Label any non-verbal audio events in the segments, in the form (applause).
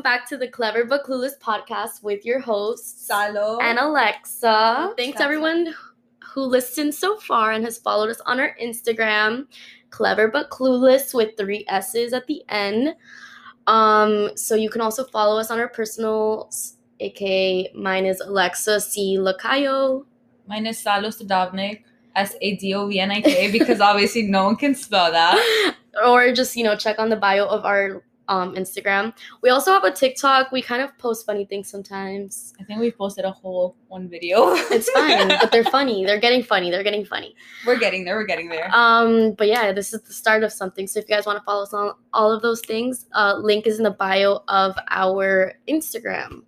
welcome back to the Clever but Clueless podcast with your hosts, Salo. and Alexa. Thanks That's everyone who listened so far and has followed us on our Instagram, Clever but Clueless with three S's at the end. Um, so you can also follow us on our personal, aka mine is Alexa C. Lacayo. Mine is Salo Sadovnik. S A D O V N I K because obviously no one can spell that. (laughs) or just you know check on the bio of our um, Instagram. We also have a TikTok. We kind of post funny things sometimes. I think we posted a whole one video. (laughs) It's fine, but they're (laughs) funny. They're getting funny. They're getting funny. we're getting there. We're getting there. Um, but yeah, this is the start of something. So if you guys want to follow us on all of those things, uh, link is in the bio of our Instagram.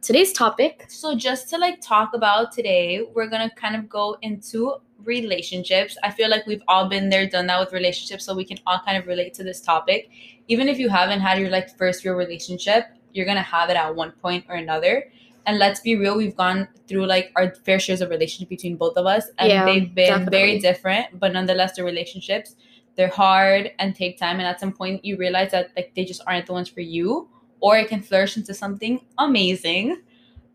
Today's topic. So just to like talk about today, we're gonna kind of go into relationships. I feel like we've all been there, done that with relationships, so we can all kind of relate to this topic. Even if you haven't had your like first real relationship, you're gonna have it at one point or another. And let's be real, we've gone through like our fair shares of relationship between both of us, and Yeah, they've been definitely. very different, but nonetheless, the relationships they're hard and take time. And at some point, you realize that like they just aren't the ones for you, or it can flourish into something amazing.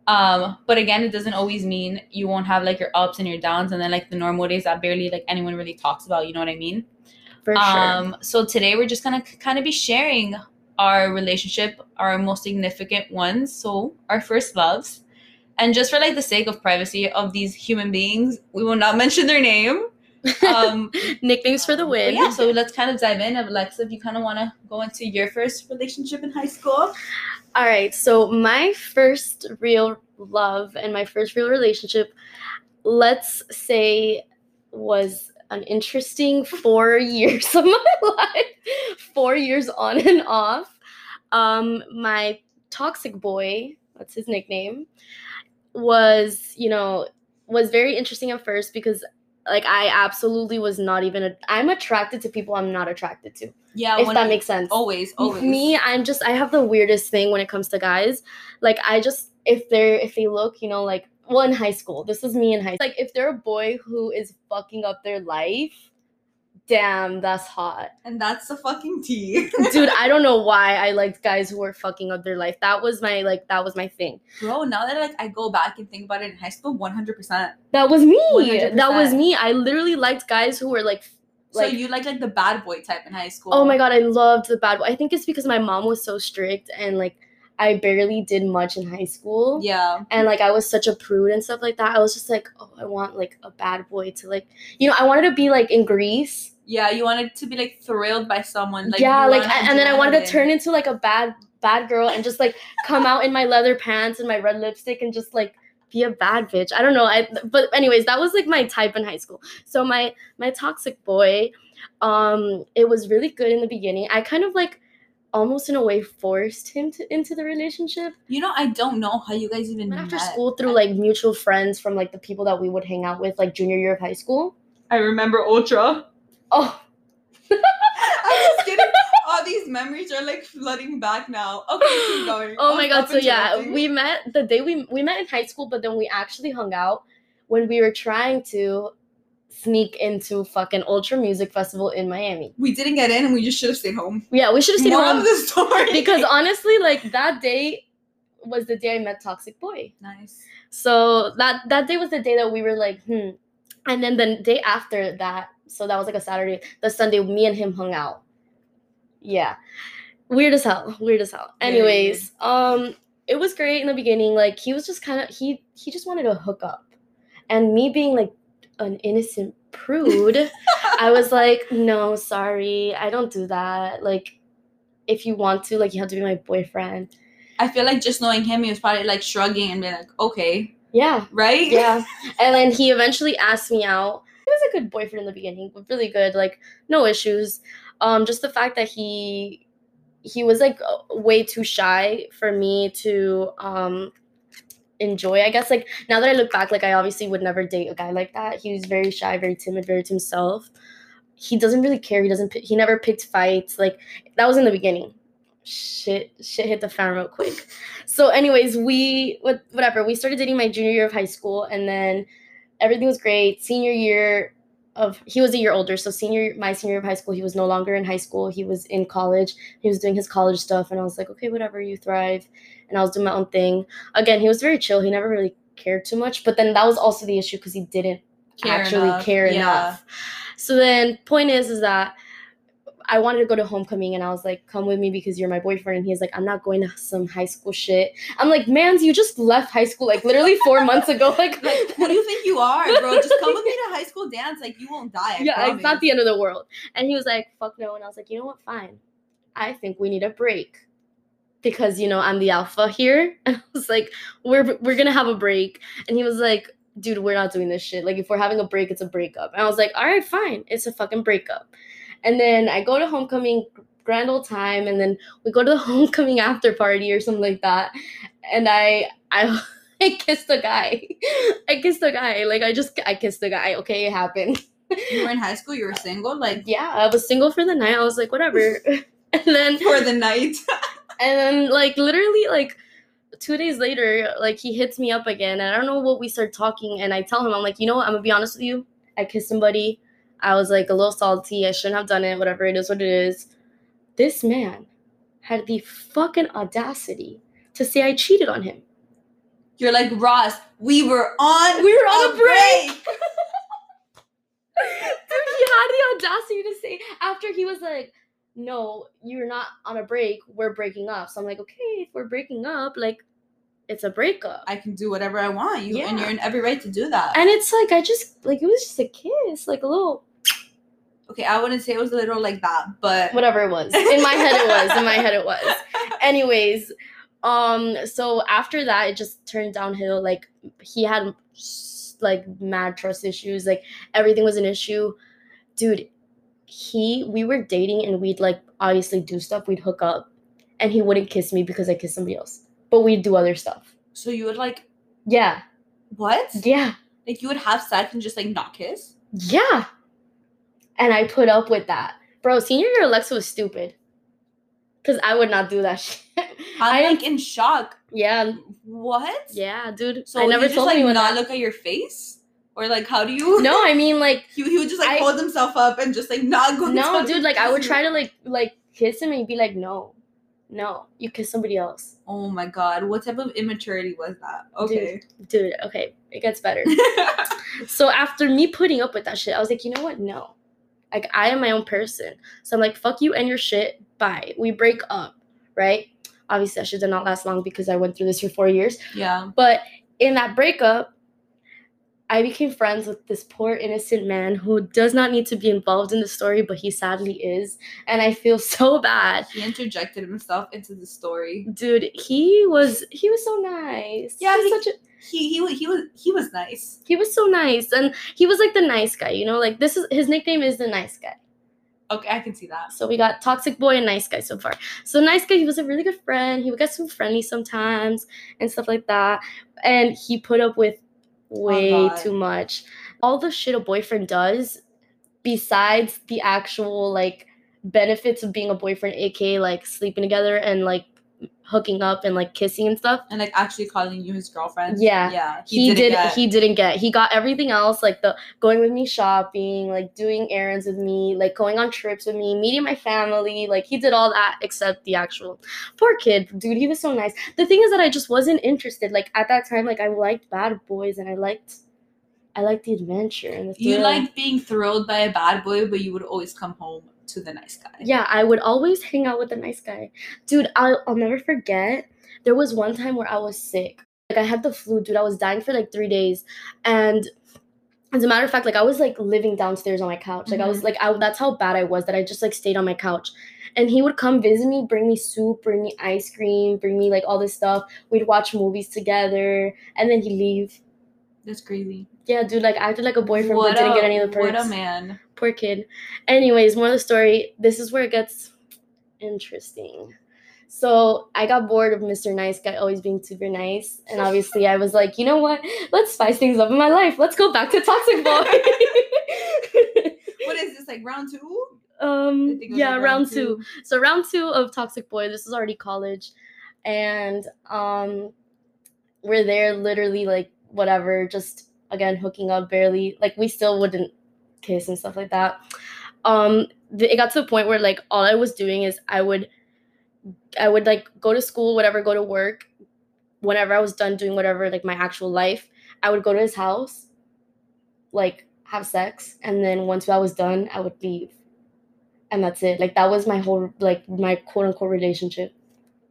Um, but again, it doesn't always mean you won't have like your ups and your downs, and then like the normal days that barely like anyone really talks about. You know what I mean? For sure. Um, so today we're just gonna kind of be sharing our relationship, our most significant ones, so our first loves, and just for like the sake of privacy of these human beings, we will not (laughs) mention their name. Um, (laughs) Nicknames for the but win. yeah, so let's kind of dive in. Alexa, if you kind of want to go into your first relationship in high school. All right. So my first real love and my first real relationship, let's say, was an interesting four (laughs) years of my life. Four years on and off. Um, my toxic boy, that's his nickname, was, you know, was very interesting at first because like I absolutely was not even a, I'm attracted to people I'm not attracted to. Yeah, if that you- makes sense. always, always. Me, I'm just I have the weirdest thing when it comes to guys. Like I just if they're if they look, you know, like well in high school. This is me in high school. Like if they're a boy who is fucking up their life, damn, that's hot. and that's the fucking tea. (laughs) Dude, I don't know why I liked guys who were fucking up their life. That was my like that was my thing. Bro, now that like I go back and think about it in high school, one hundred percent. That was me. 100%. That was me. I literally liked guys who were like So like you like like the bad boy type in high school? Oh my god, I loved the bad boy. I think it's because my mom was so strict and like I barely did much in high school. Yeah, And like I was such a prude and stuff like that. I was just like, oh, I want like a bad boy to like, you know, I wanted to be like in Grease. yeah. You wanted to be like thrilled by someone. Like, yeah, like and then I wanted to turn into like a bad bad girl and just like come out in my leather pants and my red lipstick and just like be a bad bitch. I don't know. I but anyways, that was like my type in high school. So my my toxic boy, um, it was really good in the beginning. I kind of like almost in a way forced him to into the relationship. You know, I don't know how you guys even Went after met. school through like mutual friends from like the people that we would hang out with like junior year of high school. I remember Ultra. Oh, (laughs) I'm just kidding. (laughs) All these memories are like flooding back now. Okay, keep (gasps) going. oh I'll my god! So yeah, we met the day we we met in high school, but then we actually hung out when we were trying to sneak into fucking Ultra Music Festival in Miami. we didn't get in, and we just should have stayed home. Yeah, we should have stayed home of the story. (laughs) because honestly, like that day was the day I met Toxic Boy. nice. So that that day was the day that we were like, hmm. And then the day after that, so that was like a Saturday. The Sunday, me and him hung out. Yeah, weird as hell. Weird as hell. Anyways, um, it was great in the beginning. Like he was just kind of he he just wanted to hook up, and me being like an innocent prude, I was like, no, sorry, I don't do that. Like, if you want to, like, you have to be my boyfriend. I feel like just knowing him, he was probably like shrugging and being like, okay, Yeah, right? yeah. And then he eventually asked me out. He was a good boyfriend in the beginning, really good, like no issues. Um, just the fact that he he was like way too shy for me to um enjoy. I guess like now that I look back, like I obviously would never date a guy like that. He was very shy, very timid, very to himself. He doesn't really care. He doesn't. He never picked fights. Like that was in the beginning. Shit, shit hit the fan real quick. So, anyways, we what whatever. We started dating my junior year of high school, and then everything was great. Senior year, of he was a year older. So senior my senior year of high school, he was no longer in high school. He was in college. He was doing his college stuff, and I was like, okay, whatever, you thrive. And I was doing my own thing. Again, he was very chill. He never really cared too much. But then that was also the issue because he didn't Care actually enough. care Yeah. enough. So then point is is that I wanted to go to homecoming and I was like, come with me because you're my boyfriend. And he's like, I'm not going to some high school shit. I'm like, mans, you just left high school like literally four months ago. (laughs) Like, Like, who do you think you are, bro? Just come with me to high school dance. Like, you won't die. I yeah, it's not the end of the world. And he was like, fuck no. And I was like, you know what? Fine. I think we need a break. Because, you know, I'm the alpha here. (laughs) And I was like, we're we're gonna have a break. And he was like, dude, we're not doing this shit. Like, if we're having a break, it's a breakup. And I was like, all right, fine. It's a fucking breakup. And then I go to homecoming, grand old time, and then we go to the (laughs) homecoming after party or something like that. And I I (laughs) I kissed a guy. I kissed a guy. Like I just I kissed a guy. Okay, it happened. You were in high school. You were single. Like Yeah, I was single for the night. I was like, whatever. and then for the night. And then like literally like two days later, like he hits me up again, and I don't know what we start talking, and I tell him, I'm like, you know what, I'm gonna be honest with you. I kissed somebody. I was like a little salty. I shouldn't have done it. Whatever it is, what it is. This man had the fucking audacity to say I cheated on him. You're like Ross. We were on. We were on a break. break. (laughs) Dude, he had the audacity to say after he was like, "No, you're not on a break. We're breaking up." So I'm like, "Okay, if we're breaking up, like, it's a breakup." I can do whatever I want. You and you're in every right to do that. and it's like I just like it was just a kiss, like a little okay, I wouldn't say it was a little like that, but whatever it was. In my head, it was. In my head, it was. (laughs) Anyways, um, so after that, it just turned downhill. Like he had like mad trust issues. Like everything was an issue, dude. He we were dating and we'd like obviously do stuff. We'd hook up, and he wouldn't kiss me because I kissed somebody else. But we'd do other stuff. So you would like Yeah, what? yeah, Like you would have sex and just like not kiss? yeah. And I put up with that, bro. Senior year Alexa was stupid. Cause I would not do that (laughs) shit. I'm I like in shock. yeah, What? Yeah, dude. So I never you just told like anyone not that. look at your face, or like how do you? (laughs) No, I mean like He, he would just like I- hold himself up and just like not go. no, dude. Like I would try to like like kiss him and be like, no, no, you kiss somebody else, Oh my god, what type of immaturity was that? Okay. dude. Okay, it gets better. (laughs) so after me putting up with that shit, I was like, you know what? No, like I am my own person. So I'm like, fuck you and your shit. Bye. We break up, right? Obviously, that shit did not last long because I went through this for four years. yeah. But in that breakup, I became friends with this poor innocent man who does not need to be involved in the story, but he sadly is. And I feel (laughs) so bad. He interjected himself into the story. Dude, he was he was so nice. Yeah, he such a He he he was he was nice. he was so nice. And he was like the nice guy, you know, like this is his nickname is the nice guy. Okay, I can see that. So we got toxic boy and nice guy so far. So nice guy, he was a really good friend. He would get so friendly sometimes and stuff like that. And he put up with Oh way God. too much. All the shit a boyfriend does, besides the actual like benefits of being a boyfriend, aka like sleeping together and like hooking up and like kissing and stuff. And like actually calling you his girlfriend. Yeah. Yeah. He, didn't did get- he didn't get. He got everything else like the going with me shopping, like doing errands with me, like going on trips with me, meeting my family, like he did all that except the actual poor kid, dude, he was so nice. The thing is that I just wasn't interested. Like at that time like I liked bad boys and I liked I liked the adventure and the You liked being thrilled by a bad boy, but you would always come home to the nice guy. Yeah, I would always hang out with the nice guy. Dude, I'll, I'll never forget. There was one time where I was sick. Like, I had the flu, dude. I was dying for like three days. And as a matter of fact, like, I was like living downstairs on my couch. Like, I was mm-hmm. like, I, that's how bad I was that I just like stayed on my couch. And he would come visit me, bring me soup, bring me ice cream, bring me like all this stuff. We'd watch movies together. And then he'd leave. That's crazy. Yeah, dude, like, I acted like a boyfriend, but didn't get any of the perks What a man. poor kid. Anyways, more of the story. This is where it gets interesting. So I got bored of Mr. Nice Guy always being super nice, and obviously I was like, you know what? Let's spice things up in my life. Let's go back to Toxic Boy. (laughs) (laughs) What is this like round two? Um, think it was, yeah, like, round two. So round two of Toxic Boy. This is already college, and um, we're there literally like whatever, just again hooking up barely. Like we still wouldn't kiss and stuff like that. Um, it got to the point where like all I was doing is I would, I would like go to school, whatever, go to work. Whenever I was done doing whatever, like my actual life, I would go to his house, like have sex, and then once I was done, I would leave, and that's it. Like that was my whole like my quote unquote relationship.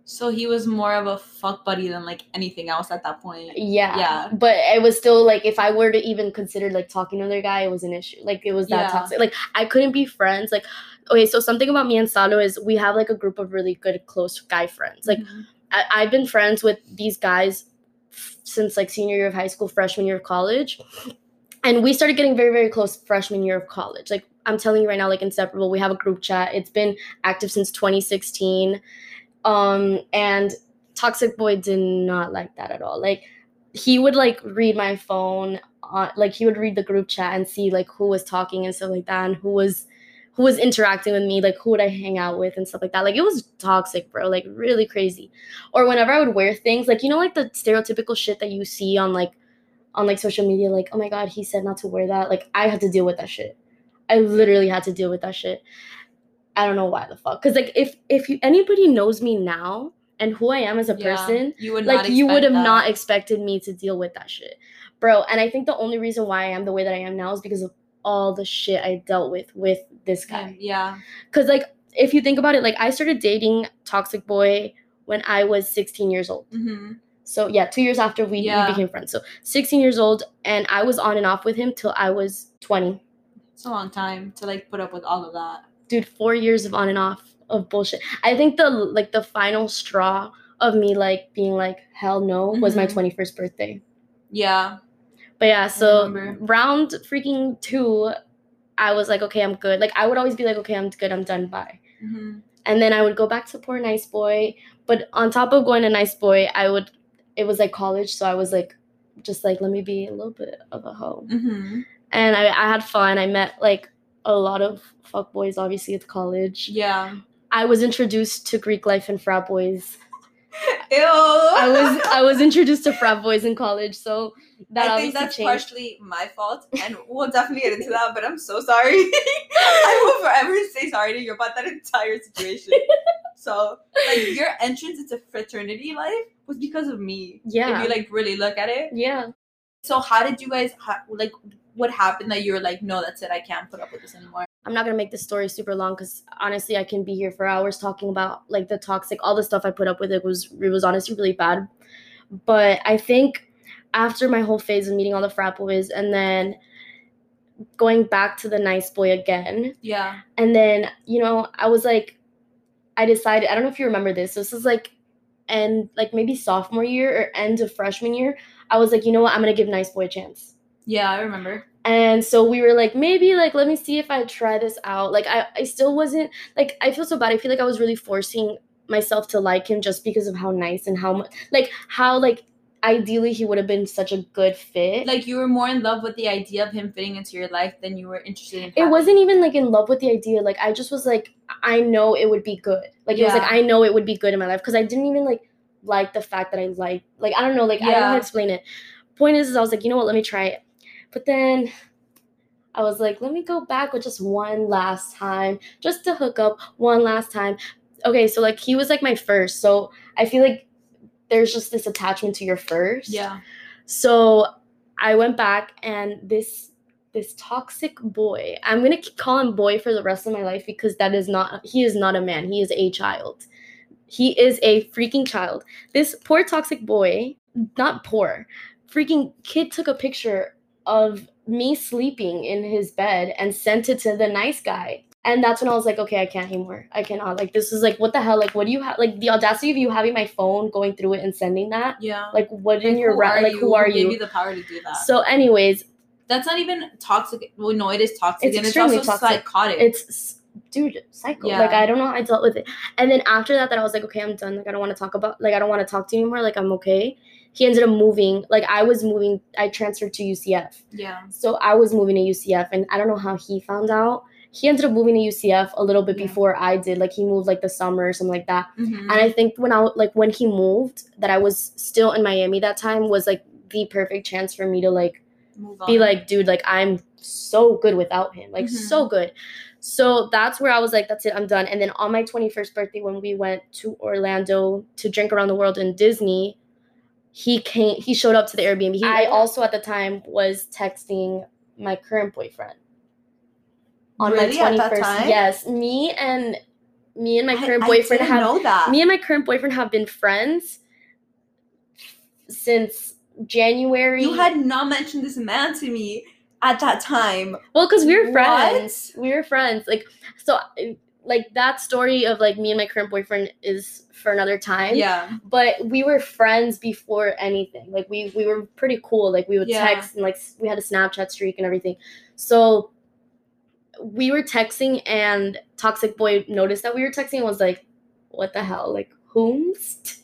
So he was more of a fuck buddy than like anything else at that point. Yeah. Yeah. But it was still like if I were to even consider like talking to another guy, it was an issue. Like it was that Yeah. toxic. Like I couldn't be friends. Like okay, so something about me and Salo is we have like a group of really good close guy friends. Like Mhm. I, I've been friends with these guys f- since like senior year of high school, freshman year of college. And we started getting very, very close freshman year of college. Like I'm telling you right now, like inseparable. We have a group chat. It's been active since 2016. Um, and Toxic Boy did not like that at all. Like he would like read my phone on like he would read the group chat and see like who was talking and stuff like that and who was who was interacting with me, like who would I hang out with and stuff like that. Like it was toxic, bro. Like really crazy. Or whenever I would wear things, like you know, like the stereotypical shit that you see on like on like social media, like, oh my god, he said not to wear that. Like I had to deal with that shit. I literally had to deal with that shit. I don't know why the fuck. Cause like if if you anybody knows me now and who I am as a Yeah. person, you would like you would have expect not expected me to deal with that shit bro and i think the only reason why i am the way that i am now is because of all the shit i dealt with with this guy Yeah. because like if you think about it like i started dating toxic boy when i was 16 years old hmm so yeah two years after we, Yeah. we became friends so 16 years old and i was on and off with him till i was 20 It's a long time to like put up with all of that. Dude four years of on and off of bullshit i think the like the final straw of me like being like hell no was my Mhm. 21st birthday Yeah. But yeah, so round freaking two, I was like, okay, I'm good. Like I would always be like, okay, I'm good, I'm done, bye. hmm And then I would go back to poor nice boy. But on top of going to nice boy, I would it was like college, so I was like just like let me be a little bit of a hoe. hmm And I, I had fun. I met like a lot of fuck boys obviously at college. Yeah. I was introduced to Greek life and frat boys. Ew. I was I was introduced to frat boys in college, so that I think that's changed. partially my fault, and we'll definitely get into that. But I'm so sorry. (laughs) I will forever say sorry to you about that entire situation. (laughs) so, like, your entrance into fraternity life was because of me. Yeah. If you like really look at it. yeah. So, how did you guys like? What happened that you were like, no, that's it. I can't put up with this anymore. I'm not gonna make this story super long because honestly, I can be here for hours talking about like the toxic, all the stuff I put up with. It was it was honestly really bad. But I think after my whole phase of meeting all the frat boys and then going back to the nice boy again, Yeah. and then you know I was like, I decided I don't know if you remember this. This is like, and like maybe sophomore year or end of freshman year. I was like, you know what, I'm gonna give nice boy a chance. Yeah, I remember. And so we were like, maybe like let me see if I try this out. Like I, I still wasn't like I feel so bad. I feel like I was really forcing myself to like him just because of how nice and how much like how like ideally he would have been such a good fit. Like you were more in love with the idea of him fitting into your life than you were interested in. it wasn't even like in love with the idea. Like I just was like, I know it would be good. Like it was like I know it would be good in my life because I didn't even like like the fact that I like like I don't know like I don't know how to explain it. Point is, is I was like, you know what, let me try it. But then I was like, let me go back with just one last time, just to hook up one last time. Okay, so like he was like my first, so I feel like there's just this attachment to your first. Yeah. So I went back and this this toxic boy, I'm gonna keep- call him boy for the rest of my life because that is not he is not a man. He is a child. He is a freaking child. This poor toxic boy, not poor, freaking kid took a picture of me sleeping in his bed and sent it to the nice guy. And that's when I was like, okay, I can't anymore. I cannot. Like, this is like, what the hell? Like, what do you have? Like, the audacity of you having my phone, going through it, and sending that. Yeah. Like, what in Like, your ra- like, you? who are Who gave you? you the power to do that? So, anyways, that's not even toxic. Well, no, it is toxic, It's and it's also toxic. psychotic. it's dude, psycho. Yeah. Like, I don't know how I dealt with it. And then after that, that I was like, okay, I'm done. Like, I don't want to talk about. Like, I don't want to talk to you anymore. Like, I'm okay. He ended up moving. Like, I was moving. I transferred to UCF. yeah. So I was moving to UCF, and I don't know how he found out. He ended up moving to UCF a little bit Yeah. before I did. Like, he moved like the summer or something like that. Mhm. And I think when I like when he moved, that I was still in Miami that time was like the perfect chance for me to like Move be like, dude, like I'm so good without him, like Mhm. so good. So that's where I was like, that's it, I'm done. And then on my 21st birthday, when we went to Orlando to drink around the world in Disney, he came, he showed up to the Airbnb. He, I also at the time was texting my current boyfriend on Really? my At that 21st. time? Yes, me and me and my current I boyfriend didn't have know that. me and my current boyfriend have been friends since January. you had not mentioned this man to me at that time. well, because we were What? friends. We were friends. Like so, like that story of like me and my current boyfriend is for another time. Yeah. But we were friends before anything. Like we we were pretty cool. Like we would Yeah. text and like we had a Snapchat streak and everything. So we were texting and Toxic Boy noticed that we were texting and was like, "What the hell? Like whomst?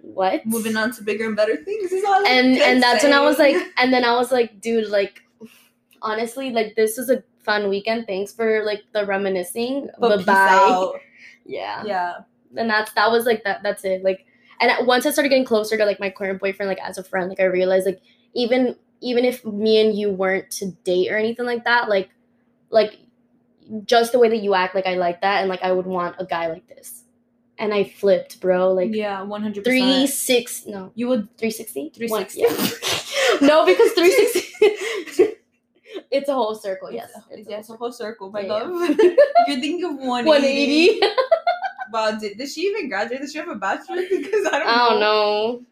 What?" Moving on to bigger and better things is all and and that's when I was like, and then I was like, dude, like, honestly, like this is a fun weekend. Thanks for like the reminiscing. but bye. (laughs) Yeah. Yeah. And that's that was like that. That's it. Like, and once I started getting closer to like my current boyfriend, like as a friend, like I realized like even even if me and you weren't to date or anything like that, like like just the way that you act, like I like that, and like I would want a guy like this. And I flipped, bro. Like yeah, one hundred three six no You would 360? 360. Yeah. (laughs) no, because 360 (laughs) it's a whole circle, yes. It's, a yeah, whole it's a whole circle, my Yeah, yeah. love. (laughs) You're thinking of 180. 180. (laughs) Wow, did, did she even graduate? Does she have a bachelor's? (laughs) Because I don't, I don't know.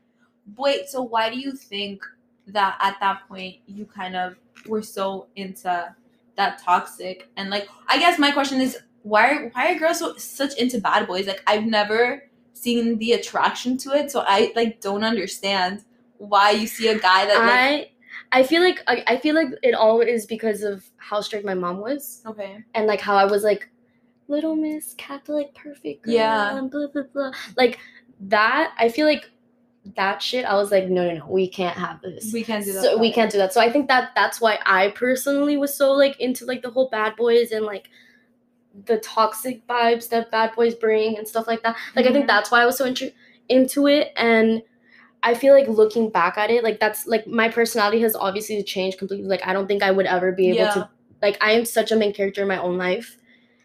Wait, so why do you think that at that point you kind of were so into that toxic and like I guess my question is why why are girls so such into bad boys? Like I've never seen the attraction to it, so I like don't understand why you see a guy that like I I feel like I, I feel like it all is because of how strict my mom was okay and like how I was like little miss Catholic perfect girl Yeah. and blah blah blah. Like that I feel like that shit I was like no no no we can't have this. we can't do that. so we can't do that so i think that that's why i personally was so like into like the whole bad boys and like the toxic vibes that bad boys bring and stuff like that like i Mhm. think that's why i was so into into it and i feel like looking back at it like that's like my personality has obviously changed completely. Like i don't think i would ever be able Yeah. to like i am such a main character in my own life.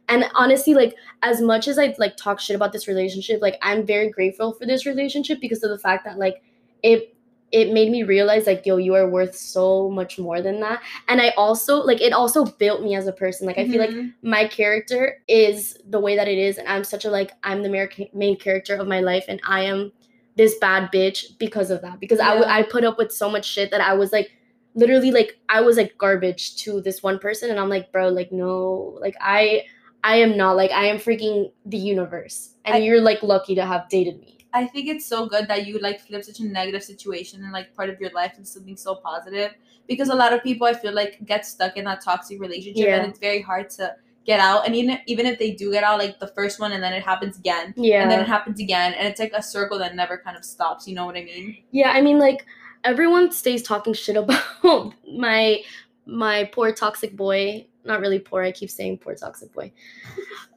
And honestly like as much as i like talk shit about this relationship like i'm very grateful for this relationship because of the fact that like it it made me realize like yo you are worth so much more than that. And i also like it also built me as a person. Like i feel like Mhm. my character is the way that it is. And i'm such a like i'm the main character of my life. And i am this bad bitch because of that because I w- Yeah. I put up with so much shit that i was like literally like i was like garbage to this one person and i'm like bro like no like i i am not like i am freaking the universe and I- you're like lucky to have dated me I think it's so good that you like flip such a negative situation and like part of your life into something so positive because a lot of people I feel like get stuck in that toxic relationship Yeah. and it's very hard to get out and even even if they do get out like the first one and then it happens again yeah and then it happens again and it's like a circle that never kind of stops you know what I mean Yeah, I mean like everyone stays talking shit about (laughs) my my poor toxic boy. Not really poor, I keep saying poor toxic boy.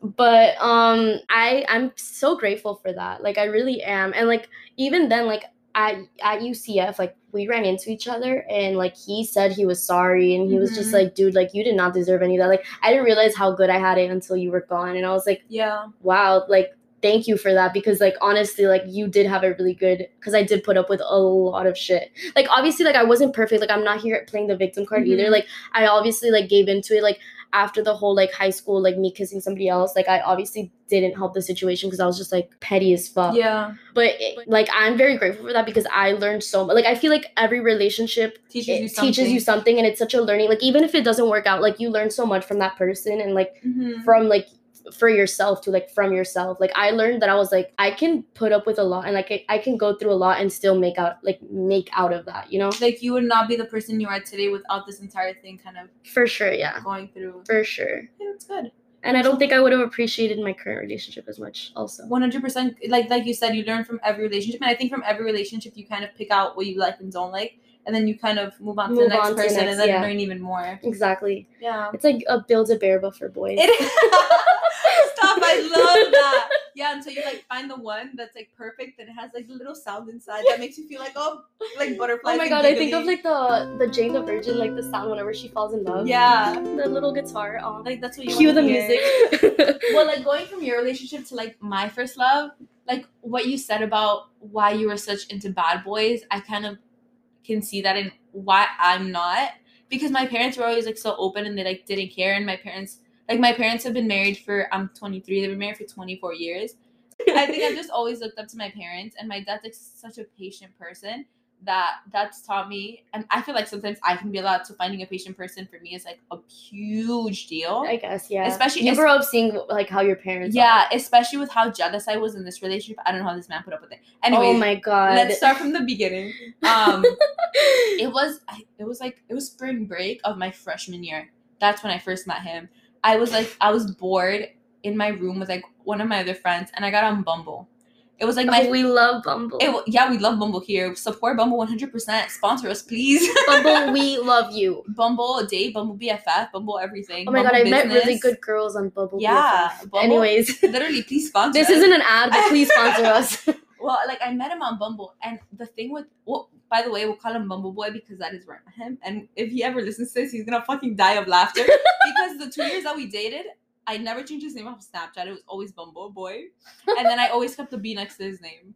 But um I I'm so grateful for that. Like I really am. And like even then like at at UCF like we ran into each other and like he said he was sorry and he was just Mhm. like dude like you did not deserve any of that. Like I didn't realize how good I had it until you were gone and I was like yeah wow like thank you for that because like honestly like you did have a really good because i did put up with a lot of shit like obviously like i wasn't perfect like i'm not here playing the victim card either Mhm. like i obviously like gave into it like after the whole like high school like me kissing somebody else like i obviously didn't help the situation because i was just like petty as fuck. Yeah. But it, like i'm very grateful for that because i learned so much like i feel like every relationship teaches you something teaches you something. and it's such a learning like even if it doesn't work out like you learn so much from that person and like Mhm. from like for yourself to like from yourself. Like i learned that i was like i can put up with a lot and like I, I can go through a lot and still make out like make out of that you know? Like you would not be the person you are today without this entire thing kind of for sure yeah. going through. For sure. Yeah, it's good. And i don't think i would have appreciated my current relationship as much also. One hundred percent. Like like you said, you learn from every relationship, and I think from every relationship you kind of pick out what you like and don't like, and then you kind of move on to Move the next on to the person, next, and then yeah. learn even more. exactly. Yeah. it's like a build a bear but for boys It (laughs) Stop I love (laughs) that. Yeah, until you like find the one that's like perfect and it has like a little sound inside that makes you feel like oh like (laughs) butterflies. Oh my god, I think of like the the Jane the Virgin, like the sound whenever she falls in love. Yeah. The little guitar. Oh, like that's what you cue the music. (laughs) well, like going from your relationship to like my first love, like what you said about why you were such into bad boys, I kind of can see that in why I'm not. Because my parents were always like so open and they like didn't care. And my parents, like my parents have been married for I'm 23. They've been married for 24 years. I think I've just always looked up to my parents, and my dad's like such a patient person that that's taught me. And I feel like sometimes I can be a lot. So finding a patient person for me is like a huge deal. I guess, yeah. Especially you grew up seeing like how your parents. Yeah, especially with how jealous I was in this relationship. I don't know how this man put up with it. Are. Anyways, oh my god. let's start from the beginning. Um, (laughs) it was I- it was like it was spring break of my freshman year. That's when I first met him. I was like I was bored in my room with like one of my other friends, and I got on Bumble. It was like my oh, we love Bumble. it, yeah, we love Bumble here. Support Bumble 100%. Sponsor us, please. Bumble, we (laughs) love you. Bumble date, Bumble BFF, Bumble everything. Oh my god, I met really good girls on Bumble. Yeah. Bumble- Anyways, (laughs) Literally, please sponsor this us. isn't an ad, but please sponsor us. (laughs) Well, like I met him on Bumble, and the thing with well, by the way, we'll call him Bumble Boy because that is met him. And if he ever listens to this, he's gonna fucking die of laughter (laughs) because the two years that we dated, I never changed his name off Snapchat. It was always Bumble Boy, and then I always kept the B next to his name.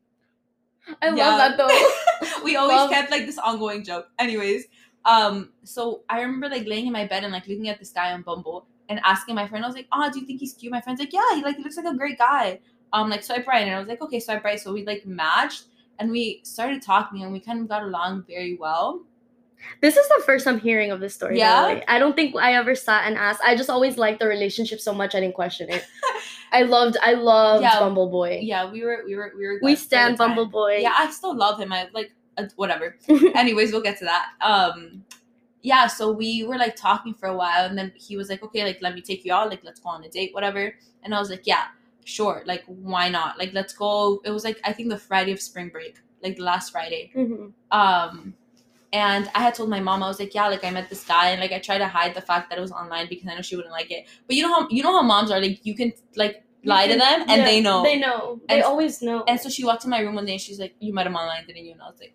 I Yeah. love that though. (laughs) we always Love- kept like this ongoing joke. Anyways, um, so I remember like laying in my bed and like looking at this guy on Bumble and asking my friend, I was like, "Oh, do you think he's cute?" My friend's like, "Yeah, he like he looks like a great guy." Um, like swipe right, and I was like, "Okay, swipe right." So we like matched and we started talking and we kind of got along very well. This is the first I'm hearing of this story. Yeah? I don't think I ever sat and asked. I just always liked the relationship so much I didn't question it. (laughs) I loved I loved Yeah. Bumble Boy. Yeah, we were we were we were. We stand. Bumble Boy. Yeah, I still love him. I like uh, whatever. (laughs) anyways we'll get to that um yeah so we were like talking for a while and then he was like okay like let me take you out like let's go on a date whatever and i was like yeah sure like why not like let's go it was like i think the friday of spring break like the last friday Mhm. um and i had told my mom i was like yeah like i met this guy and like i tried to hide the fact that it was online because i know she wouldn't like it but you know how you know how moms are like you can like lie to them and Yeah, they know They know. They And- always know. and so she walked in my room one day and she's like, You met him online, didn't you? And I was like,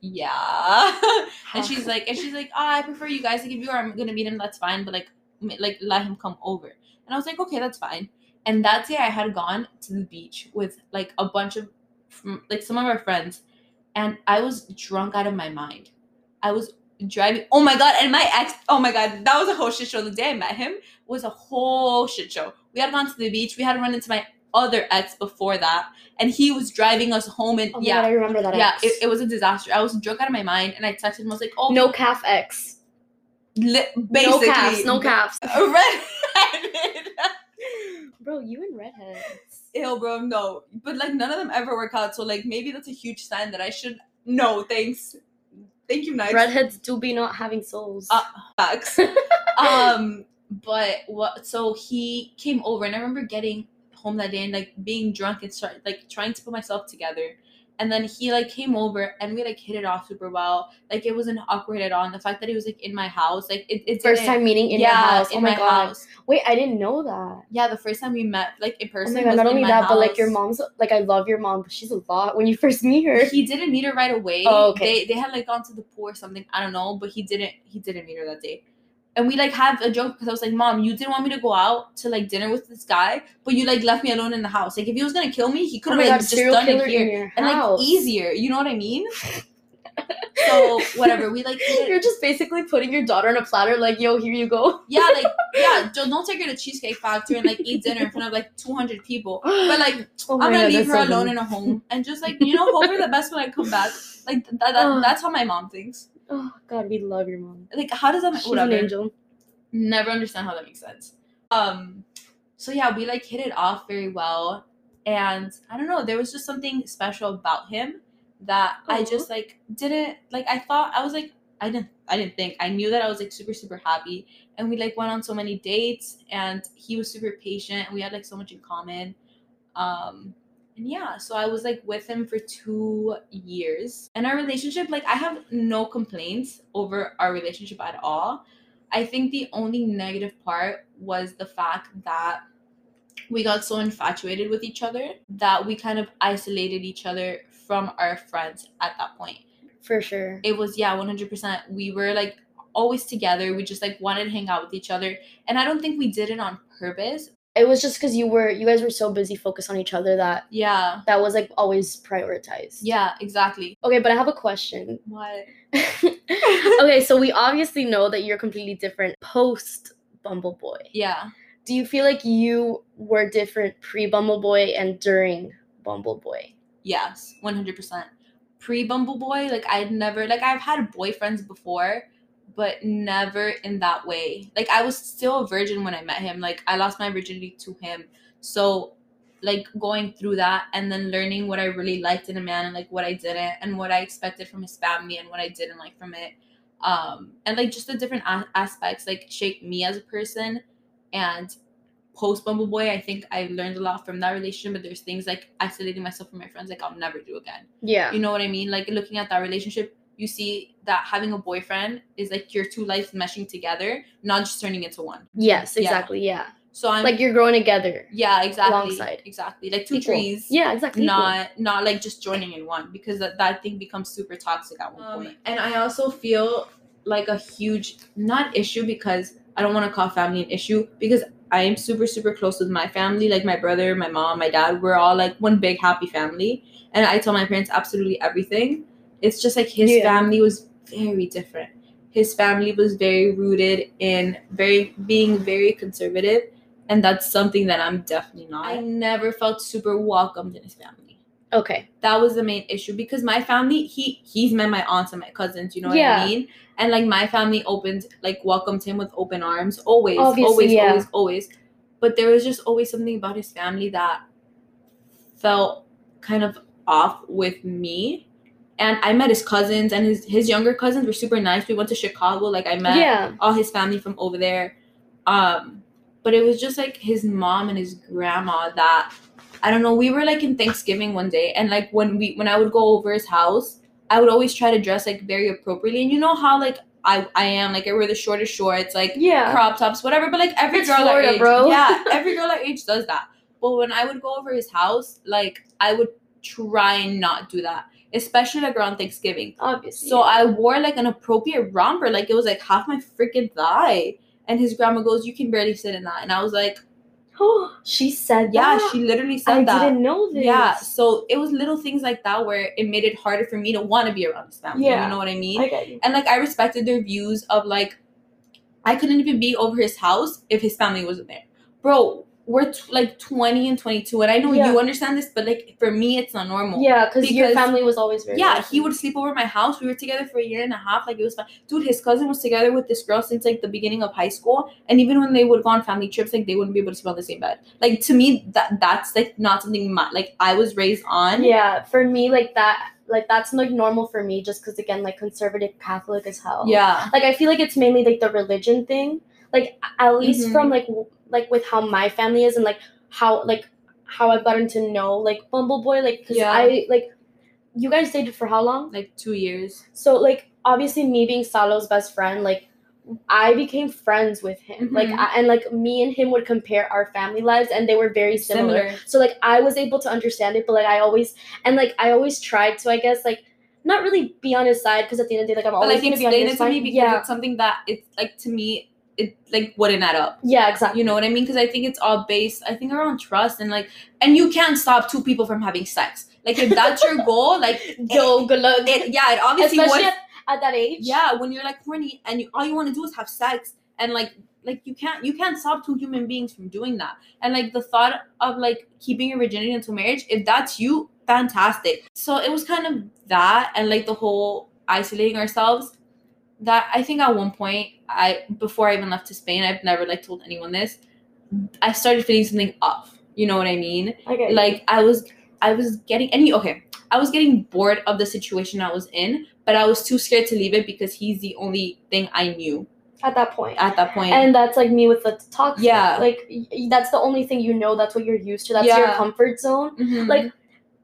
Yeah. (laughs) and she's like, and she's like, Oh, I prefer you guys. Like, if you are gonna meet him, that's fine. But like, like let him come over. And I was like, Okay, that's fine. And that day I had gone to the beach with like a bunch of like some of our friends, and I was drunk out of my mind. I was driving. Oh my god! And my ex. Oh my god, that was a whole shit show. The day I met him was a whole shit show. We had gone to the beach. We had run into my other ex before that, and he was driving us home. And oh yeah, god, I remember that. yeah, ex. it, it was a disaster. I was drunk out of my mind, and I texted him. I was like, "Oh, no calf X. li- basically, no calves. No calves. (laughs) Redheaded. (laughs) Bro, you and redheads. Ew, bro, no. But like none of them ever work out. So like maybe that's a huge sign that I should. No, thanks. Thank you, Night. Redheads do be not having souls. Uh, Facts. (laughs) um, but what? So he came over, and I remember getting home that day and like being drunk and start like trying to put myself together. And then he like came over and we like hit it off super well. Like it wasn't awkward at all. And the fact that he was like in my house, like it, it First time meeting in yeah, your house. in oh my, my god. house. Wait, I didn't know that. Yeah, the first time we met like in person. Oh my god, was not only that, but like your mom's like I love your mom, but she's a lot when you first meet her. He didn't meet her right away. Oh, okay. They they had like gone to the pool or something. I don't know, but he didn't he didn't meet her that day. And we like had a joke because I was like, Mom, you didn't want me to go out to like dinner with this guy, but you like left me alone in the house. Like if he was gonna kill me, he could oh have my like god, just done it here. And like easier, you know what I mean? (laughs) so whatever, we like You're just basically putting your daughter on a platter, like, yo, here you go. yeah, like (laughs) yeah, don't, don't take her to Cheesecake Factory and like eat dinner in front of like two hundred people. But like (gasps) Oh I'm gonna God, leave her so alone funny. in a home and just like you know hope for the best when I come back. Like that, that Ugh. Oh. that's how my mom thinks. Oh god, we love your mom. Like how does that make She's whatever? an angel. Never understand how that makes sense. Um, so yeah, we like hit it off very well, and I don't know, there was just something special about him that I just like didn't like. I thought I was like I didn't I didn't think I knew that I was like super super happy, and we like went on so many dates, and he was super patient, and we had like so much in common. Um, and yeah, so I was like with him for two years. And our relationship, like, I have no complaints over our relationship at all. I think the only negative part was the fact that we got so infatuated with each other that we kind of isolated each other from our friends at that point. For sure. It was yeah, 100%. We were like always together. We just like wanted to hang out with each other. And I don't think we did it on purpose. It was just because you were you guys were so busy focused on each other that Yeah. that was like always prioritized. Yeah, exactly. Okay, but I have a question. (laughs) What? (laughs) okay, so we obviously know that you're completely different post Bumble Boy. Yeah. Do you feel like you were different pre Bumble Boy and during Bumble Boy? Yes, 100%. Pre Bumble Boy, like I'd never, like I've had boyfriends before, but never in that way. Like I was still a virgin when I met him. Like I lost my virginity to him. So, like going through that and then learning what I really liked in a man and like what I didn't and what I expected from his family and what I didn't like from it. Um, and like just the different a- aspects like shaped me as a person and post Bumble Boy, I think I learned a lot from that relationship. But there's things like isolating myself from my friends, like I'll never do again. Yeah. You know what I mean? Like looking at that relationship, you see that having a boyfriend is like your two lives meshing together, not just turning into one. Yes, exactly. Yeah. So I'm Like you're growing together. yeah, exactly, alongside. exactly, like two Equal. trees. Yeah, exactly. equal. Not not like just joining in one because that, that thing becomes super toxic at one Um, point. And I also feel like a huge not issue because I don't want to call family an issue because I am super super close with my family, like my brother, my mom, my dad. We're all like one big happy family, and I tell my parents absolutely everything. It's just like his Yeah. family was very different. His family was very rooted in very being very conservative, and that's something that I'm definitely not. I never felt super welcomed in his family Okay. that was the main issue because my family he he's met my aunts and my cousins you know what Yeah. i mean and like my family opened like welcomed him with open arms always Obviously, always yeah. always always but there was just always something about his family that felt kind of off with me and i met his cousins and his his younger cousins were super nice we went to chicago like i met Yeah. all his family from over there. Um, but it was just like his mom and his grandma that I don't know. We were like in Thanksgiving one day, and like when we when I would go over his house, I would always try to dress like very appropriately. And you know how like I I am like I wear the shortest shorts, like Yeah. crop tops, whatever. But like every It's girl Florida, age, bro. yeah, (laughs) every girl our age does that. But when I would go over his house, like I would try and not do that, especially like around Thanksgiving. Obviously. So I wore like an appropriate romper, like it was like half my freaking thigh. And his grandma goes, "You can barely sit in that," and I was like, Oh, (gasps) she said "Yeah." that. (gasps) She literally said I that. didn't know this. Yeah. So it was little things like that where it made it harder for me to want to be around his family. Yeah. You know what I mean? I get you. and like I respected their views of like, I couldn't even be over his house if his family wasn't there, bro. We're t- like twenty and twenty two, and I know Yeah. you understand this, but like for me, it's not normal. Yeah, because your family was always very. Yeah, he would sleep over my house. We were together for a year and a half. Like it was fun. Dude, his cousin was together with this girl since like the beginning of high school. And even when they would go on family trips, like they wouldn't be able to sleep on the same bed. Like to me, that that's like not something my, like I was raised on. Yeah, for me, like that, like that's like normal for me, just because again, like conservative Catholic as hell. Yeah. like I feel like it's mainly like the religion thing. Like at least Mhm. from like like with how my family is and like how like how I've gotten to know like Bumble Boy, like because Yeah. I like you guys dated for how long? Like two years. So like obviously me being Salo's best friend, like I became friends with him. Like Mhm. I, and like me and him would compare our family lives and they were very similar. Similar. So like I was able to understand it, but like I always and like I always tried to I guess like not really be on his side because at the end of the day like I'm But always like gonna be on his it to side. me because yeah, it's something that it's like to me it like wouldn't add up. yeah, exactly. You know what I mean? Because I think it's all based, I think, around trust and like, and you can't stop two people from having sex. Like if that's your (laughs) goal, like Yo, good luck. it, yeah, it obviously Especially was. at, at that age. yeah when you're like horny and you all you want to do is have sex and like like you can't you can't stop two human beings from doing that and like the thought of like keeping your virginity until marriage if that's you fantastic so it was kind of that and like the whole isolating ourselves that i think at one point i before i even left to spain i've never like told anyone this i started feeling something off you know what i mean you. like I was I was getting any okay. I was getting bored of the situation I was in, but I was too scared to leave it because he's the only thing I knew at that point. at that point. and that's like me with the talk. Yeah. Like that's the only thing you know. That's what you're used to. That's your comfort zone. Mhm. Like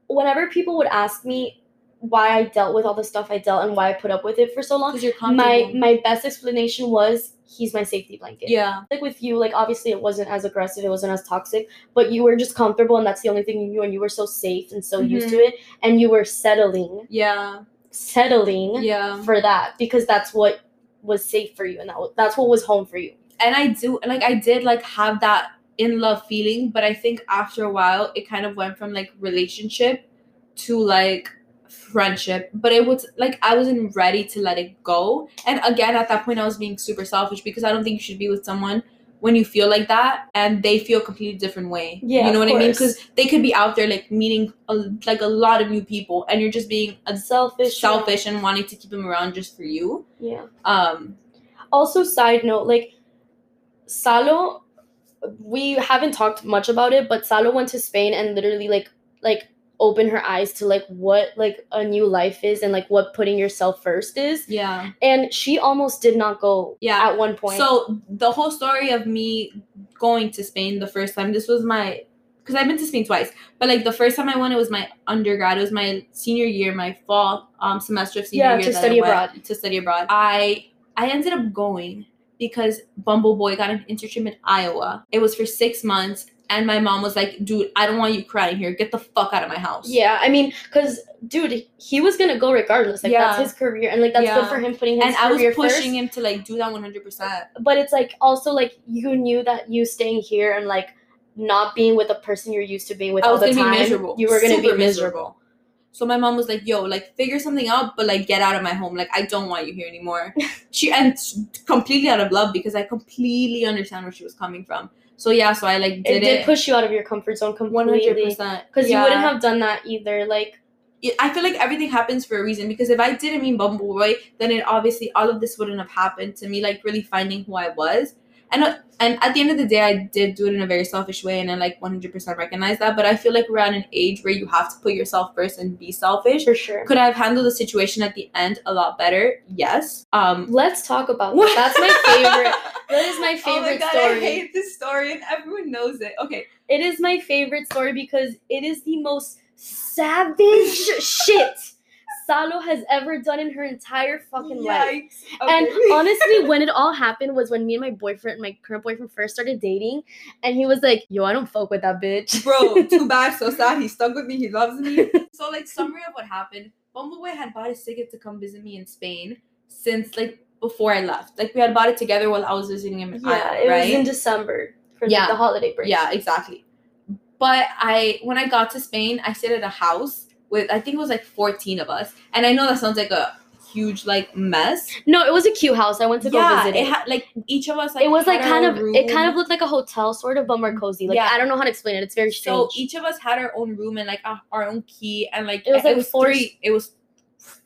whenever people would ask me, why I dealt with all the stuff I dealt and why I put up with it for so long. Because you're My my best explanation was he's my safety blanket. yeah. Like with you, like obviously it wasn't as aggressive, it wasn't as toxic, but you were just comfortable and that's the only thing you knew and you were so safe and so used to mm-hmm. it and you were settling, Yeah. settling Yeah. for that because that's what was safe for you and that wa- that's what was home for you. and I do like I did like have that in love feeling, but I think after a while it kind of went from like relationship to like friendship. But it was like I wasn't ready to let it go. And again, at that point I was being super selfish because I don't think you should be with someone when you feel like that and they feel a completely different way. Yeah, You know what I mean? Because they could be out there like meeting a, like a lot of new people and you're just being a Selfish. yeah. selfish and wanting to keep them around just for you. Yeah. Um Also, side note, like Salo, we haven't talked much about it, but Salo went to Spain and literally like like opened her eyes to like what like a new life is and like what putting yourself first is. yeah. And she almost did not go Yeah. at one point. So the whole story of me going to Spain the first time, this was my because I've been to Spain twice, but like the first time I went, it was my undergrad. It was my senior year, my fall um semester of senior Yeah, year to that I study went abroad. To study abroad, I I ended up going because Bumble Boy got an internship in Iowa. It was for six months, and my mom was like, "Dude, I don't want you crying here. Get the fuck out of my house." yeah, I mean, cause dude, he was gonna go regardless. Like that's his career, and like that's Yeah. good for him putting his career. and I was pushing first. him to like do that one hundred percent. but it's like also like you knew that you staying here and like not being with the person you're used to being with I all was the gonna time, be miserable. you were gonna Super be miserable. So my mom was like, "Yo, like figure something out, but like get out of my home. Like I don't want you here anymore." (laughs) she and completely out of love because I completely understand where she was coming from. So yeah, so I like did It did did it push you out of your comfort zone completely. One hundred percent. because you wouldn't have done that either. Like I feel like everything happens for a reason because if I didn't mean Bumble Boy, then it obviously all of this wouldn't have happened to me. Like really finding who I was, and and at the end of the day, I did do it in a very selfish way, and I like one hundred percent recognize that. But I feel like we're at an age where you have to put yourself first and be selfish. for sure. Could I have handled the situation at the end a lot better? Yes. Um, Let's talk about that. That's my favorite. That is my favorite (laughs) Oh my God, story. I hate this story, and everyone knows it. Okay, It is my favorite story because it is the most savage (laughs) shit Salo has ever done in her entire fucking life. Yikes. And (laughs) honestly, when it all happened was when me and my boyfriend, my current boyfriend, first started dating, and he was like, "Yo, I don't fuck with that bitch." Bro, too (laughs) bad, so sad. He stuck with me. He loves me. (laughs) So, like, summary of what happened. Bumbleboy had bought his ticket to come visit me in Spain since like before I left. Like, we had bought it together while I was visiting him. in yeah, Iowa, it right? was in December for Yeah. like, the holiday break. Yeah, exactly. But I, when I got to Spain, I stayed at a house with I think it was like fourteen of us, and I know that sounds like a huge like mess. No, it was a cute house. I went to go yeah, visit it it. had like each of us like it was like kind of room. it kind of looked like a hotel sort of but more cozy like Yeah. i don't know how to explain it it's very strange So each of us had our own room and like our, own key and like It was, like, four three. It was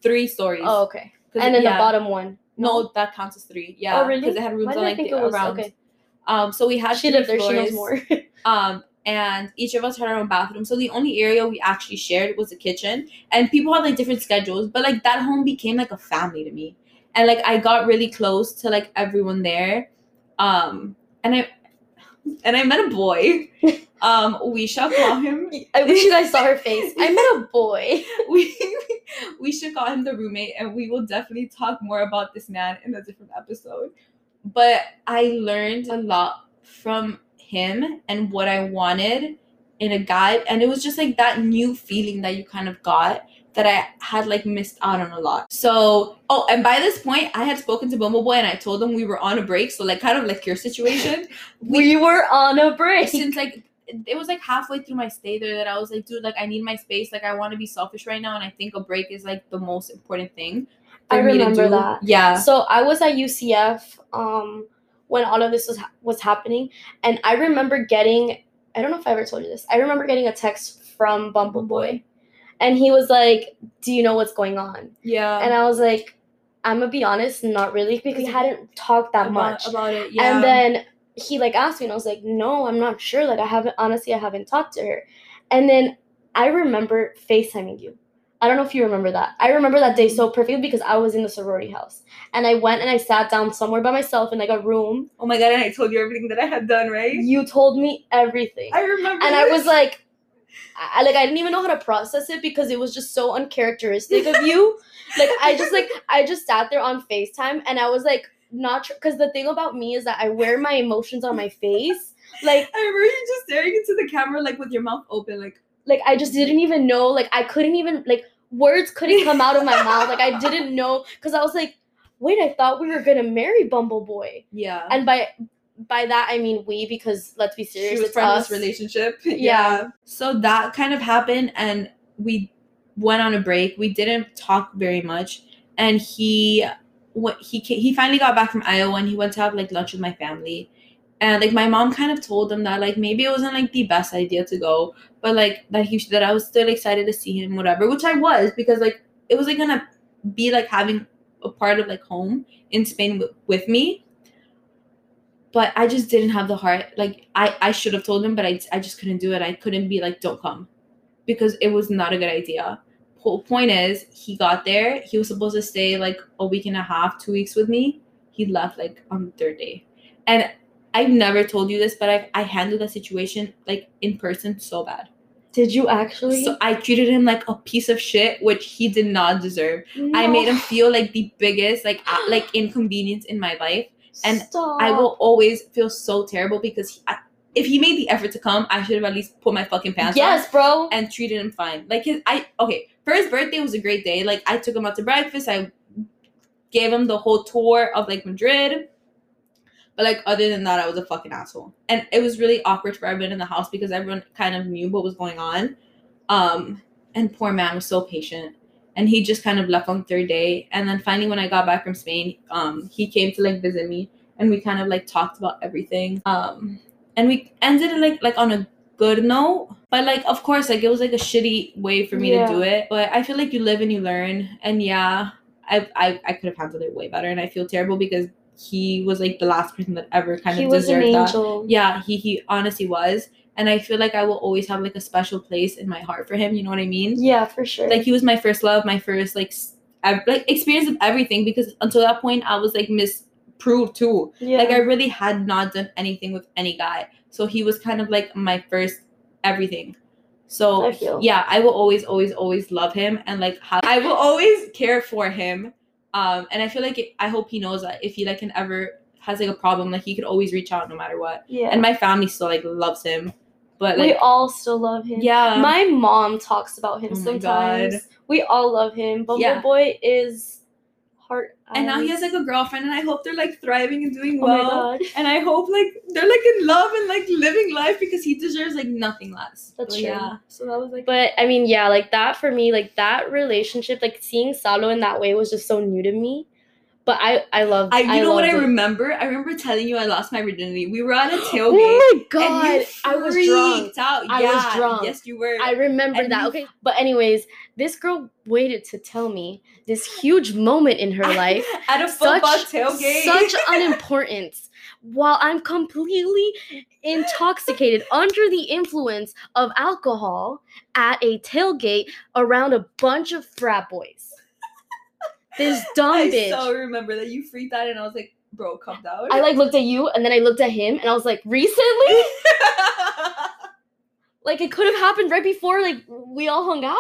three stories. oh okay. and then yeah. the bottom one No, that counts as three. Yeah. Oh, really? Because it had rooms on i like think the, it was around. okay Um. So we had she lived there she knows more (laughs) Um. And each of us had our own bathroom. So the only area we actually shared was the kitchen. And people had like different schedules, but like that home became like a family to me. And like I got really close to like everyone there. Um. And I. And I met a boy. (laughs) Um, we shall call him i wish you guys saw her face i met a boy (laughs) we we should call him the roommate and we will definitely talk more about this man in a different episode but i learned a lot from him and what i wanted in a guy and it was just like that new feeling that you kind of got that I had like missed out on a lot. So, oh, and by this point, I had spoken to Bumble Boy and I told him we were on a break. So, like, kind of like your situation. (laughs) we were on a break since like it was like halfway through my stay there that I was like, dude, like I need my space. Like I want to be selfish right now, and I think a break is like the most important thing. I remember do. that. Yeah. so i was at ucf um when all of this was ha- was happening and i remember getting i don't know if i ever told you this i remember getting a text from Bumble Boy, and he was like do you know what's going on Yeah. and I was like, I'm gonna be honest, not really, because I hadn't talked that about, much. about it. Yeah. And then he like asked me, and I was like, No, I'm not sure. Like I haven't honestly, I haven't talked to her. And then I remember FaceTiming you. I don't know if you remember that. I remember that day so perfectly because I was in the sorority house, and I went and I sat down somewhere by myself in like a room. oh my god, and I told you everything that I had done, right? You told me everything, I remember. and I was like, I, like I didn't even know how to process it because it was just so uncharacteristic of you. (laughs) like I just like I just sat there on FaceTime and I was like not because the thing about me is that I wear my emotions on my face. Like I remember you just staring into the camera like with your mouth open, like like I just didn't even know. Like I couldn't even like words couldn't come out of my mouth. Like I didn't (laughs) know because I was like, wait, I thought we were gonna marry Bumble Boy. yeah. And by by that I mean we because let's be serious, she was from us. this relationship. (laughs) Yeah. So that kind of happened, and we went on a break. We didn't talk very much, and he what he he finally got back from Iowa, and he went to have like lunch with my family. And like my mom kind of told him that like maybe it wasn't like the best idea to go, but like that he that I was still excited to see him, whatever. Which I was because like it was like gonna be like having a part of like home in Spain w- with me. But I just didn't have the heart. Like I I should have told him, but I I just couldn't do it. I couldn't be like don't come, because it was not a good idea. Po- point is, he got there. He was supposed to stay like a week and a half, two weeks with me. He left like on the third day, and I've never told you this, but I I handled the situation like in person so bad. Did you actually? So I treated him like a piece of shit, which he did not deserve. I made him feel like the biggest like uh, like inconvenience in my life. and Stop. I will always feel so terrible because he, I, if he made the effort to come, I should have at least put my fucking pants on Yes, bro. and treated him fine. Like his, I okay for his birthday was a great day. Like I took him out to breakfast. I gave him the whole tour of like Madrid. But like other than that, I was a fucking asshole, and it was really awkward for everyone in the house because everyone kind of knew what was going on. Um, and poor man was so patient, and he just kind of left on the third day. And then finally, when I got back from Spain, um, he came to like visit me, and we kind of like talked about everything. Um, and we ended it like like on a good note. But like of course like it was like a shitty way for me Yeah. to do it. But I feel like you live and you learn. And yeah, I I, I could have handled it way better and I feel terrible because he was like the last person that ever kind he of was an deserved that. Yeah, he he honestly was. And I feel like I will always have like a special place in my heart for him, you know what I mean? Yeah, for sure. Like he was my first love, my first like ev- like experience of everything because until that point I was like misproved too. yeah. Like I really had not done anything with any guy. So he was kind of like my first everything. So I yeah, I will always, always, always love him and like how I will always care for him. Um, and I feel like it, I hope he knows that if he like can ever has like a problem, like he could always reach out no matter what. yeah. And my family still like loves him, but we all still love him. yeah, My mom talks about him Oh sometimes. We all love him. but Yeah. Boy is heart. And now he has like a girlfriend, and I hope they're like thriving and doing Oh my well. god. And I hope like they're like in love and like living life because he deserves like nothing less. That's But true. Yeah. So that was like But I mean, yeah, like that for me, like that relationship, like seeing Salo in that way was just so new to me. But I, I love. I, you know what I it. remember? I remember telling you I lost my virginity. We were at a tailgate. (gasps) Oh my god! I was drunk. freaked Out. I yeah, was drunk. Yes, you were. I remember And that. you- Okay, but anyways, this girl waited to tell me this huge moment in her (laughs) life, at a such football tailgate. such (laughs) unimportance, while I'm completely intoxicated (laughs) under the influence of alcohol at a tailgate around a bunch of frat boys. This (laughs) dumb I bitch. I so remember that you freaked out, and I was like, "Bro, come down." I like looked at you and then I looked at him and I was like, recently? (laughs) Like it could have happened right before like we all hung out.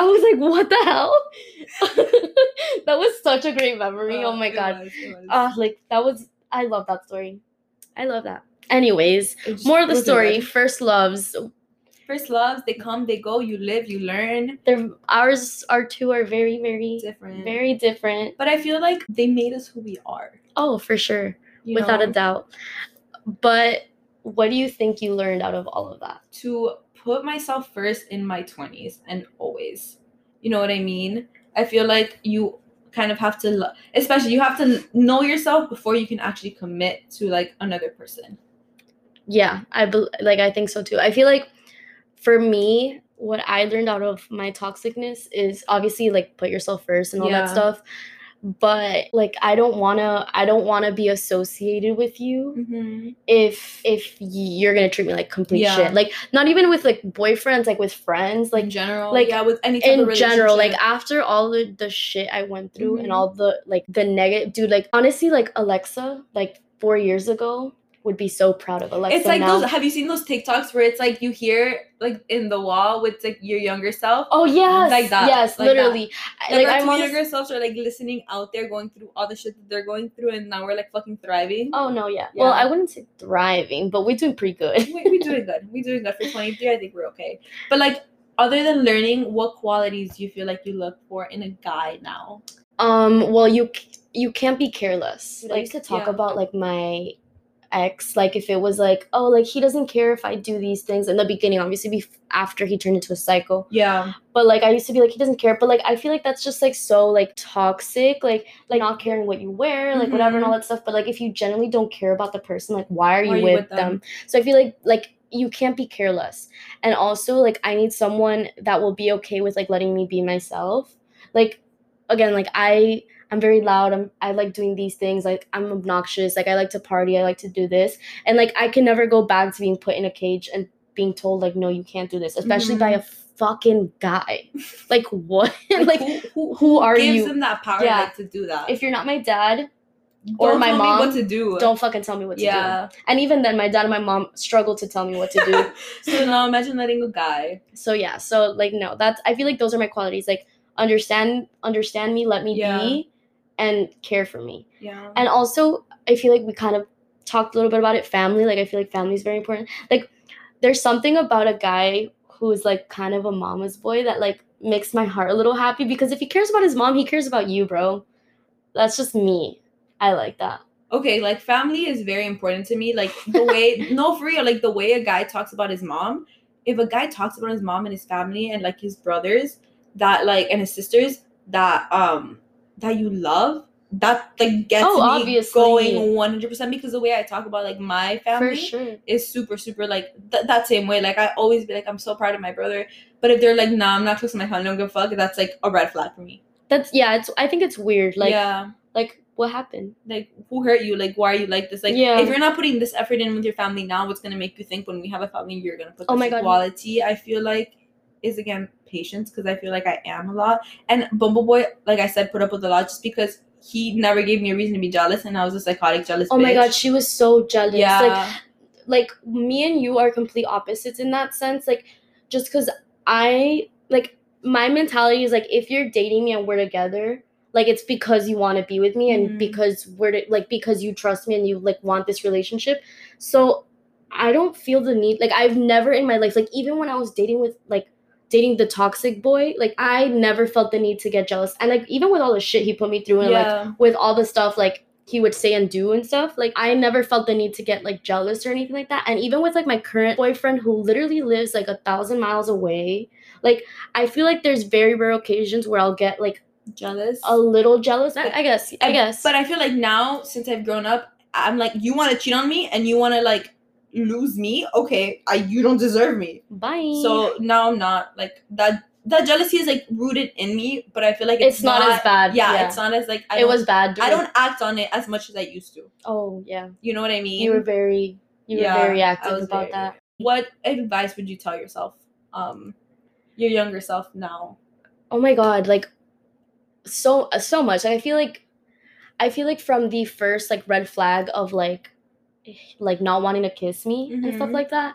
I was like, what the hell? (laughs) that was such a great memory. oh my god. was, was. Ah, like that was I love that story. I love that. Anyways, more of the story. First loves. First loves, they come, they go. You live, you learn. They're ours our two are very, very Different. very different. But I feel like they made us who we are. Oh, for sure. you Without know? a doubt. But what do you think you learned out of all of that? to put myself first in my 20s and always. You know what I mean? I feel like you kind of have to lo- especially you have to know yourself before you can actually commit to like another person. Yeah, I bel like I think so too. I feel like for me, what I learned out of my toxicness is obviously like put yourself first and all Yeah. that stuff. But like I don't wanna I don't wanna be associated with you Mm-hmm. if if you're gonna treat me like complete Yeah. shit. Like not even with like boyfriends, like with friends, Like like general, like, yeah, with any in general like after all the, the shit i went through Mhm. and all the like the negative dude like honestly like alexa like four years ago would be so proud of Alexa it's like now. those. Have you seen those TikToks where it's like you hear like in the wall with like your younger self? oh yes, like that, Yes, like literally. I- Like, Like our I'm two younger selves are like listening out there, going through all the shit that they're going through, and now we're like fucking thriving. Oh no, yeah. Well, I wouldn't say thriving, but we're doing pretty good. we, we doing good. We're doing good for 23. I think we're okay. But like, other than learning, what qualities do you feel like you look for in a guy now? Um, well, you you can't be careless. I used to talk yeah. about like my ex, like if it was like, oh, like he doesn't care if I do these things in the beginning, obviously, be after he turned into a psycho. Yeah. But like I used to be like, he doesn't care. But like I feel like that's just like so like toxic, like like not caring what you wear, like whatever and mm-hmm. all that stuff. But like if you generally don't care about the person, like why are you, Why are you with, with them? them? So I feel like like you can't be careless. And also like I need someone that will be okay with like letting me be myself. Like again, like I I'm very loud. I'm I like doing these things. Like I'm obnoxious. Like I like to party. I like to do this. And like I can never go back to being put in a cage and being told like no, you can't do this, especially by a mm-hmm. fucking guy. (laughs) Like what? (laughs) like who, who, who are gives you? Gives them that power Yeah. like, to do that? if you're not my dad, Don't or my mom, what to do. don't fucking tell me what to yeah. do. And even then, my dad and my mom struggle to tell me what to do. (laughs) so now imagine letting a guy. so yeah, so like no, that's I feel like those are my qualities. Like understand understand me, let me Yeah. be, and care for me. Yeah. And also, I feel like we kind of talked a little bit about it. Family, like I feel like family is very important. Like there's something about a guy who's like kind of a mama's boy that like makes my heart a little happy because if he cares about his mom, he cares about you, bro. That's just me. I like that. okay, like family is very important to me. Like the way, (laughs) no, for real, like the way a guy talks about his mom. If a guy talks about his mom and his family and like his brothers, that like and his sisters, that um that you love, that like gets Oh, me obviously. going one hundred percent. Because the way I talk about like my family, sure. is super super like th- that same way. Like I always be like, I'm so proud of my brother. But if they're like, nah, I'm not close to my family, don't give a fuck. That's like a red flag for me. That's yeah, it's I think it's weird. Like yeah. like what happened? like who hurt you like why are you like this like Yeah. if you're not putting this effort in with your family now what's gonna make you think when we have a family you're gonna put Oh this my God. equality i feel like is again patience because i feel like i am a lot and bumble boy like i said put up with a lot just because he never gave me a reason to be jealous and i was a psychotic jealous Oh my god, she was so jealous. yeah Like like me and you are complete opposites in that sense like just because i like my mentality is like if you're dating me and we're together like it's because you want to be with me and Mhm. because we're to, like because you trust me and you like want this relationship so i don't feel the need like i've never in my life like even when i was dating with like dating the toxic boy like i never felt the need to get jealous. And like even with all the shit he put me through and like with all the stuff like he would say and do and stuff like i never felt the need to get like jealous or anything like that. And even with like my current boyfriend who literally lives like a thousand miles away like i feel like there's very rare occasions where i'll get like jealous? a little jealous i, I guess i And- guess. but i feel like now since i've grown up i'm like you want to cheat on me and you want to like lose me okay I, you don't deserve me bye So now I'm not like that. That jealousy is like rooted in me, but I feel like it's, it's, not, as bad Yeah, it's not as like I it was bad I don't act on it as much as I used to. oh yeah You know what I mean? you were very you Yeah, were very active about very- that What advice would you tell yourself, um, your younger self now? oh my god like so so much like, i feel like i feel like from the first like red flag of like like not wanting to kiss me and stuff Mhm. like that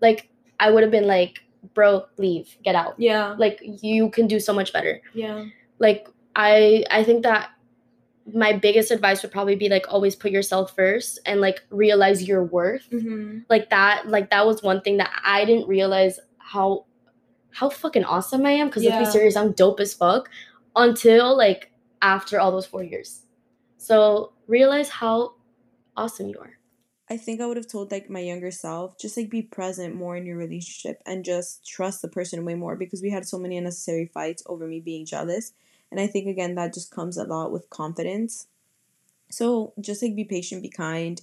like i would have been like bro leave get out. Yeah, like you can do so much better. Yeah, like i i think that my biggest advice would probably be like always put yourself first and like realize your worth. Mm-hmm. like that like that was one thing that i didn't realize how how fucking awesome i am because let's Yeah. be serious i'm dope as fuck until like after all those four years. So realize how awesome you are I think I would have told like my younger self just like be present more in your relationship and just trust the person way more because we had so many unnecessary fights over me being jealous. And I think again that just comes a lot with confidence. So just like be patient, be kind,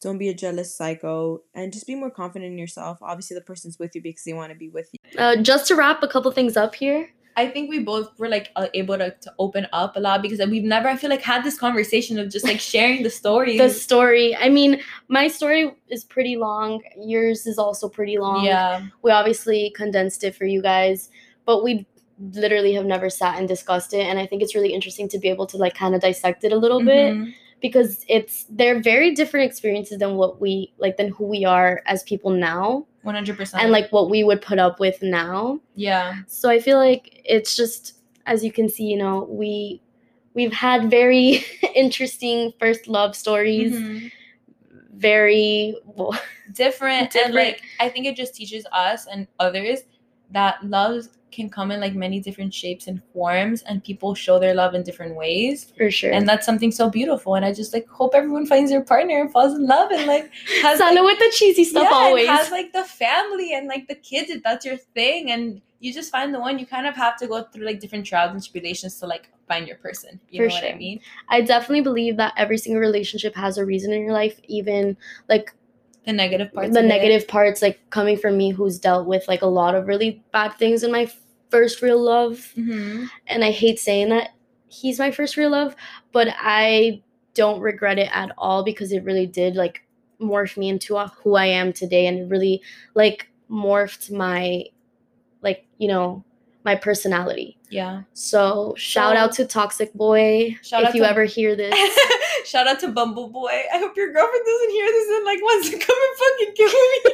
don't be a jealous psycho, and just be more confident in yourself. Obviously the person's with you because they want to be with you. uh, just to wrap a couple things up here I think we both were like uh, able to, to open up a lot because we've never, I feel like, had this conversation of just like sharing the story. the story. I mean my story is pretty long. Yours is also pretty long. Yeah, we obviously condensed it for you guys but we literally have never sat and discussed it and i think it's really interesting to be able to like kind of dissect it a little bit Mhm. because it's they're very different experiences than what we like than who we are as people now 100%. and like what we would put up with now. yeah. So I feel like it's just as you can see, you know, we we've had very (laughs) interesting first love stories, Mhm. very well, (laughs) different and like i think it just teaches us and others that love can come in like many different shapes and forms and people show their love in different ways for sure. and that's something so beautiful and i just like hope everyone finds their partner and falls in love and like (laughs) has like, with the cheesy stuff yeah, always. has like the family and like the kids if that's your thing and you just find the one you kind of have to go through like different trials and tribulations to like find your person you For know what i mean I definitely believe that every single relationship has a reason in your life, even like the negative parts the of it. negative parts, like coming from me who's dealt with like a lot of really bad things in my first real love. Mhm. And I hate saying that he's my first real love, but I don't regret it at all because it really did like morph me into who I am today and really like morphed my like, you know, my personality. Yeah So shout out to Toxic Boy Shout if you to- ever hear this. (laughs) Shout out to Bumble Boy. I hope your girlfriend doesn't hear this and like wants to come and fucking kill me. (laughs)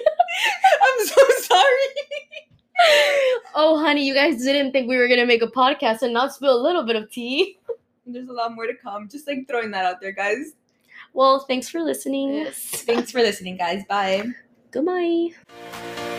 I'm so sorry. oh, honey, you guys didn't think we were gonna make a podcast and not spill a little bit of tea. There's a lot more to come. Just like throwing that out there, guys. Well, thanks for listening. Thanks for listening, guys. Bye. Goodbye.